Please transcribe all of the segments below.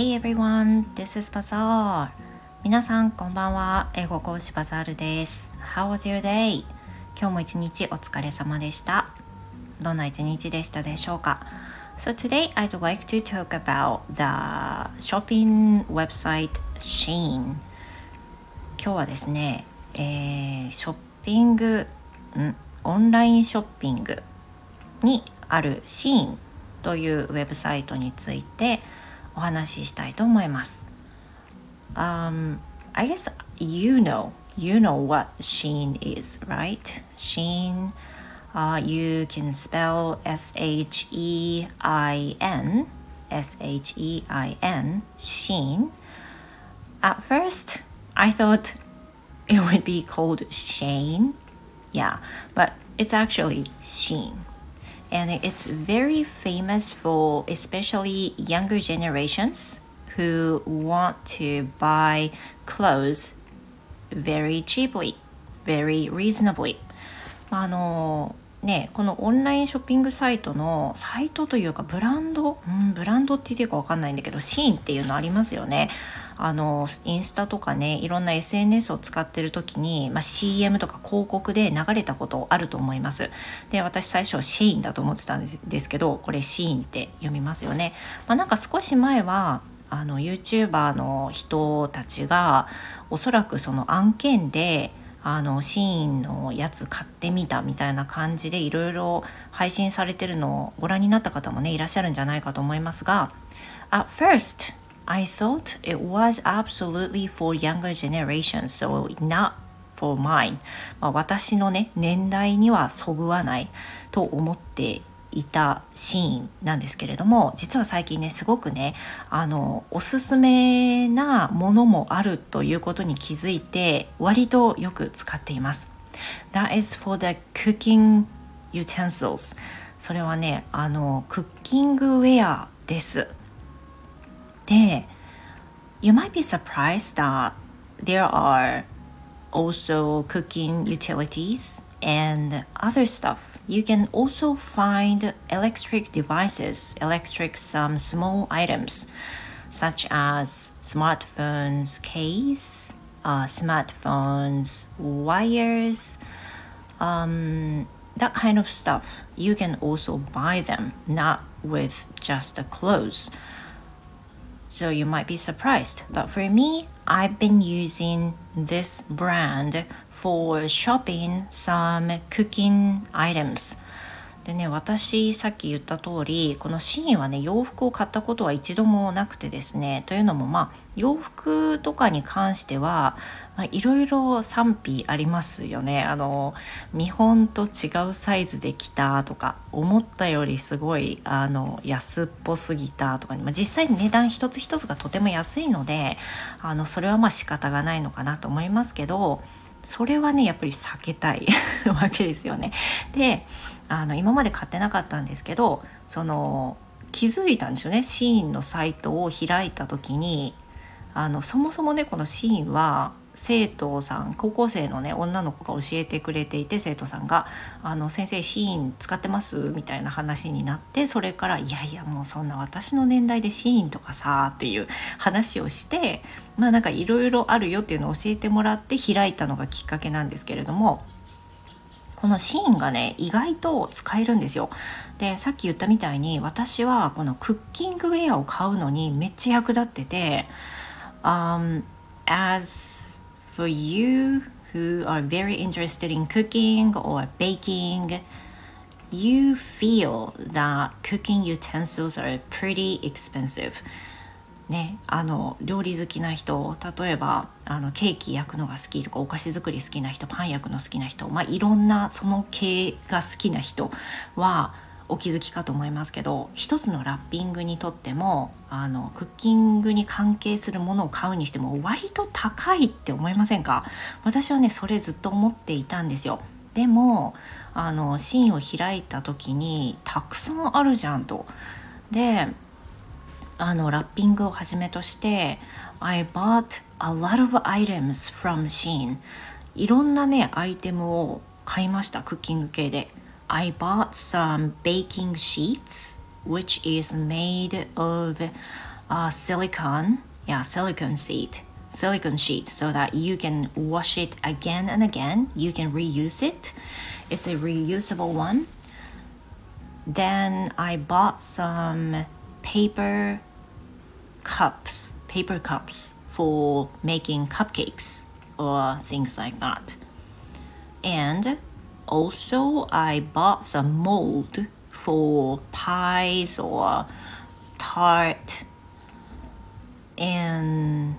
Hey everyone, this is Bazaar. 皆さん、こんばんは。英語講師バザールです。How was your day? 今日も一日お疲れ様でした。どんな一日でしたでしょうか ?So today I'd like to talk about the shopping website Sheen. 今日はですね、えー、ショッピング、ん？オンラインショッピングにあるシーンというウェブサイトについて、お話ししたいと思います。Um, I guess you know, you know what Sheen is, right? Sheen, uh, you can spell S H E I N, S H E I N, Sheen. At first, I thought it would be called Shane. Yeah, but it's actually Sheen and it's very famous for especially younger generations who want to buy clothes very cheaply, very reasonably. あのね、このオンラインショッピングサイトのサイトというかブランド、うん、ブランドって言っていいか分かんないんだけどシーンっていうのありますよね。あのインスタとかねいろんな SNS を使ってる時に、まあ、CM とか広告で流れたことあると思いますで私最初シーンだと思ってたんですけどこれシーンって読みますよね、まあ、なんか少し前はあの YouTuber の人たちがおそらくその案件であのシーンのやつ買ってみたみたいな感じでいろいろ配信されてるのをご覧になった方もねいらっしゃるんじゃないかと思いますが At first I thought it was absolutely for younger generation, so not for mine. まあ、私のね、年代にはそぐわないと思っていたシーンなんですけれども実は最近ねすごくねあのおすすめなものもあるということに気づいて割とよく使っています。That is for the cooking utensils それはねあのクッキングウェアです。で You might be surprised that there are also cooking utilities and other stuff. You can also find electric devices, electric some small items such as smartphones case, uh, smartphones wires, um, that kind of stuff. You can also buy them, not with just the clothes. So you might be surprised. But for me, I've been using this brand for shopping some cooking items. でね、私さっき言った通りこのシーンはね洋服を買ったことは一度もなくてですねというのもまあ洋服とかに関しては、まあ、いろいろ賛否ありますよねあの見本と違うサイズで着たとか思ったよりすごいあの安っぽすぎたとか、まあ、実際値段一つ一つがとても安いのであのそれはまあ仕方がないのかなと思いますけどそれはねやっぱり避けたい わけですよね。であの今まで買ってなかったんですけどその気づいたんですよねシーンのサイトを開いた時にあのそもそもねこのシーンは生徒さん高校生のね女の子が教えてくれていて生徒さんが「あの先生シーン使ってます?」みたいな話になってそれから「いやいやもうそんな私の年代でシーンとかさ」っていう話をしてまあなんかいろいろあるよっていうのを教えてもらって開いたのがきっかけなんですけれども。このシーンがね意外と使えるんですよでさっき言ったみたいに私はこのクッキングウェアを買うのにめっちゃ役立ってて、um, as for you who are very interested in cooking or baking, you feel that cooking utensils are pretty expensive. ね、あの料理好きな人例えばあのケーキ焼くのが好きとかお菓子作り好きな人パン焼くの好きな人、まあ、いろんなその系が好きな人はお気づきかと思いますけど一つのラッピングにとってもあのクッキングに関係するものを買うにしても割と高いって思いませんか？私はねそれずっと思っていたんですよ。でもあのシーンを開いた時にたくさんあるじゃんと。であのラッピングをはじめとして I bought a lot of items from Shein いろんなねアイテムを買いましたクッキング系で。I bought some baking sheets, which is made of uh, silicone. Yeah silicone sheet silicone sheet so that you can wash it again and again. You can reuse it. It's a reusable one. Then i bought some paper cups paper cups for making cupcakes or things like that. And also I bought some mold for pies or tart and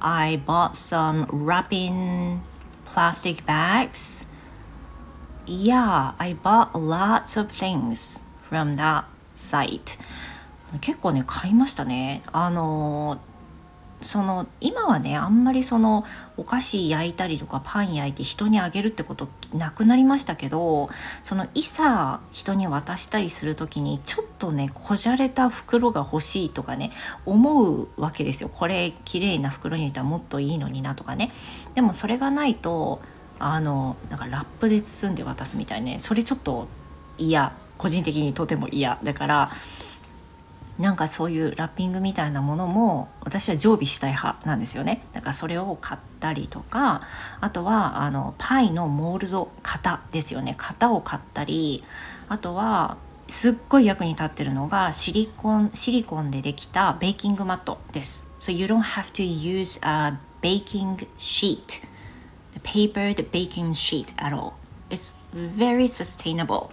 I bought some wrapping plastic bags. Yeah, I bought lots of things from that site. 結構ね、買いましたね。あの、 その今はねあんまりそのお菓子焼いたりとかパン焼いて人にあげるってことなくなりましたけどそのいざ人に渡したりする時にちょっとねこじゃれた袋が欲しいとかね思うわけですよ。これ綺麗な袋に入れたらもっといいのになとかね。でもそれがないとあのなんかラップで包んで渡すみたいね。それちょっと嫌。個人的にとても嫌。だからなんかそういうラッピングみたいなものも私は常備したい派なんですよね。だからそれを買ったりとかあとはあのパイのモールド型ですよね。型を買ったりあとはすっごい役に立ってるのがシリコンシリコンでできたベーキングマットです。So you don't have to use a baking sheet. The papered baking sheet at all. It's very sustainable.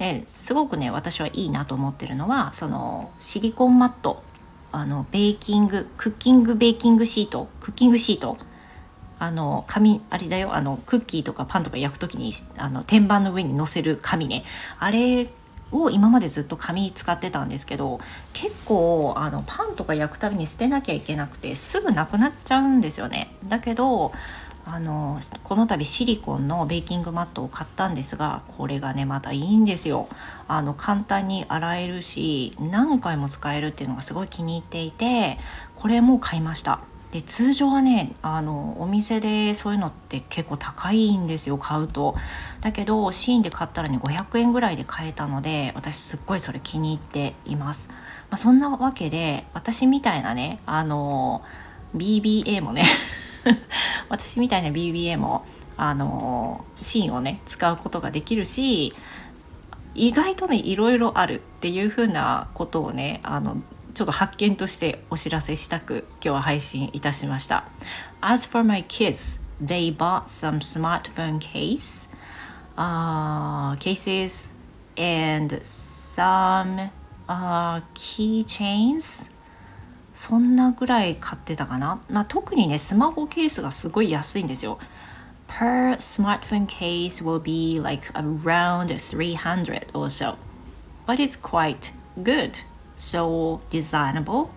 ですごくね私はいいなと思ってるのはそのシリコンマットあのベーキングクッキングベーキングシートクッキングシートあの紙あれだよあのクッキーとかパンとか焼く時にあの天板の上に乗せる紙ね。あれを今までずっと紙使ってたんですけど結構あのパンとか焼くたびに捨てなきゃいけなくてすぐなくなっちゃうんですよね。だけどあのこの度シリコンのベーキングマットを買ったんですがこれがねまたいいんですよ。あの簡単に洗えるし何回も使えるっていうのがすごい気に入っていてこれも買いました。で通常はねあのお店でそういうのって結構高いんですよ買うと。だけどシーンで買ったらね500円ぐらいで買えたので私すっごいそれ気に入っています、まあ、そんなわけで私みたいなねあの BBA もね 私みたいな BBA もあのシーンをね使うことができるし意外とねいろいろあるっていうふうなことをねあのちょっと発見としてお知らせしたく今日は配信いたしました。As for my kids, they bought some smartphone case, uh, cases and some uh, keychains そんなぐらい買ってたかな、まあ、特にねスマホケースがすごい安いんですよ Per smartphone case will be like around 300 or so but it's quite good so designable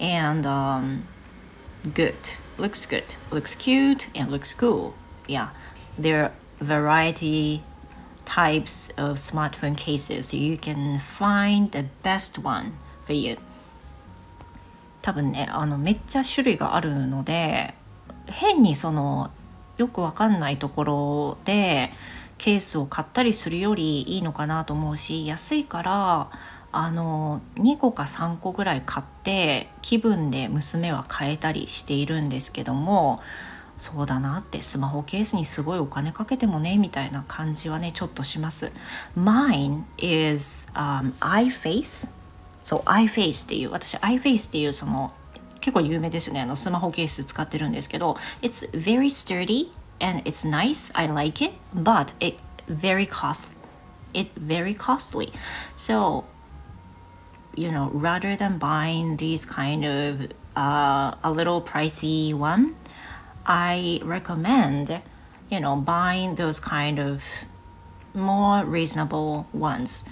and um, good looks good looks cute and looks cool yeah there are variety types of smartphone cases so you can find the best one for you 多分ねあのめっちゃ種類があるので変にそのよくわかんないところでケースを買ったりするよりいいのかなと思うし安いからあの2個か3個ぐらい買って気分で娘は変えたりしているんですけどもそうだなってスマホケースにすごいお金かけてもねみたいな感じはねちょっとします。Mine is、um, iFace そう iFace っていう私 iFace っていうその結構有名ですよねあのスマホケース使ってるんですけど It's very sturdy and it's nice I like it but it very costly it very costly so you know rather than buying these kind of uh, a little pricey one I recommend you know buying those kind of more reasonable ones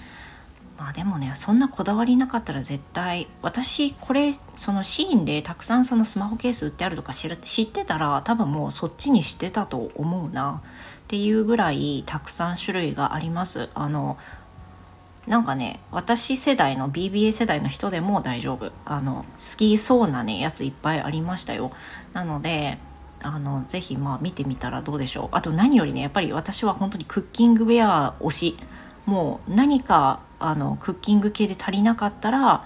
まあでもねそんなこだわりなかったら絶対私これそのシーンでたくさんそのスマホケース売ってあるとか知ってたら多分もうそっちにしてたと思うな。っていうぐらいたくさん種類があります。あのなんかね私世代の BBA 世代の人でも大丈夫。あの好きそうなねやついっぱいありましたよ。なのであのぜひまあ見てみたらどうでしょう。あと何よりねやっぱり私は本当にクッキングウェア推し。もう何かあのクッキング系で足りなかったら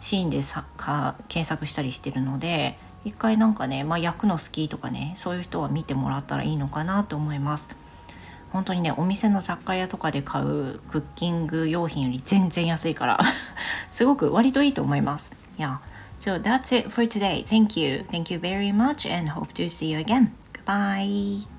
シーンでさか検索したりしてるので一回なんかね、まあ、焼くの好きとかねそういう人は見てもらったらいいのかなと思います本当にねお店の雑貨屋とかで買うクッキング用品より全然安いから すごく割といいと思います Yeah So that's it for today. Thank you. Thank you very much and hope to see you again. Goodbye.